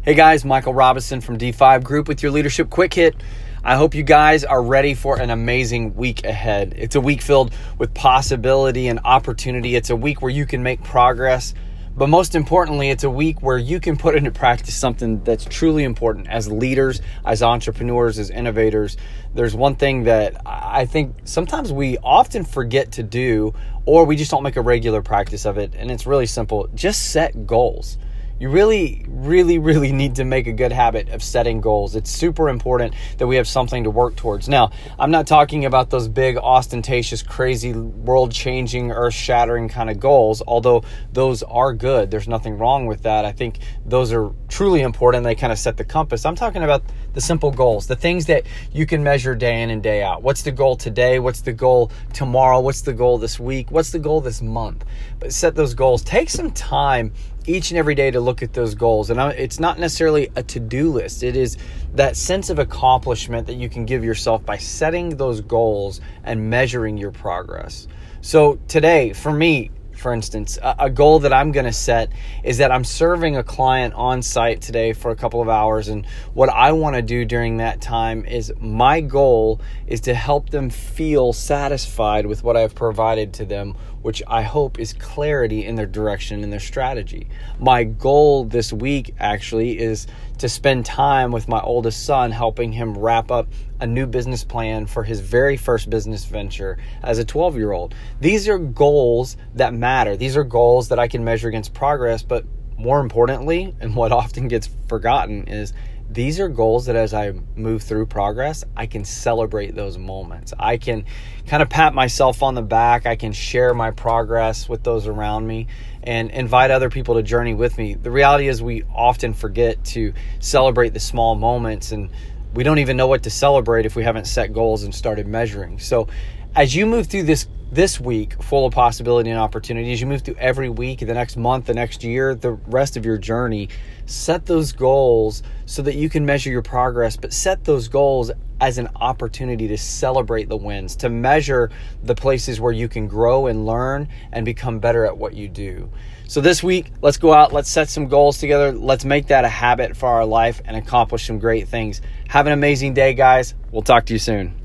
Hey guys, Michael Robinson from D5 Group with your Leadership Quick Hit. I hope you guys are ready for an amazing week ahead. It's a week filled with possibility and opportunity. It's a week where you can make progress, but most importantly, it's a week where you can put into practice something that's truly important as leaders, as entrepreneurs, as innovators. There's one thing that I think sometimes we often forget to do, or we just don't make a regular practice of it, and it's really simple. Just set goals you really, really, really need to make a good habit of setting goals. It's super important that we have something to work towards. Now, I'm not talking about those big, ostentatious, crazy, world changing, earth shattering kind of goals, although those are good. There's nothing wrong with that. I think those are truly important. They kind of set the compass. I'm talking about the simple goals, the things that you can measure day in and day out. What's the goal today? What's the goal tomorrow? What's the goal this week? What's the goal this month? But set those goals. Take some time each and every day to look at those goals. And it's not necessarily a to do list, it is that sense of accomplishment that you can give yourself by setting those goals and measuring your progress. So, today, for me, for instance, a, goal that I'm going to set is that I'm serving a client on site today for a couple of hours. And what I want to do during that time is my goal is to help them feel satisfied with what I've provided to them, which I hope is clarity in their direction and their strategy. My goal this week actually is to spend time with my oldest son, helping him wrap up a new business plan for his very first business venture as a 12 year old. These are goals that matter. These are goals that I can measure against progress, but more importantly, and what often gets forgotten, is these are goals that as I move through progress, I can celebrate those moments. I can kind of pat myself on the back. I can share my progress with those around me and invite other people to journey with me. The reality is, we often forget to celebrate the small moments, and we don't even know what to celebrate if we haven't set goals and started measuring. So, as you move through this this week full of possibility and opportunity as you move through every week the next month the next year the rest of your journey set those goals so that you can measure your progress but set those goals as an opportunity to celebrate the wins to measure the places where you can grow and learn and become better at what you do. So this week let's go out let's set some goals together let's make that a habit for our life and accomplish some great things. Have an amazing day guys. We'll talk to you soon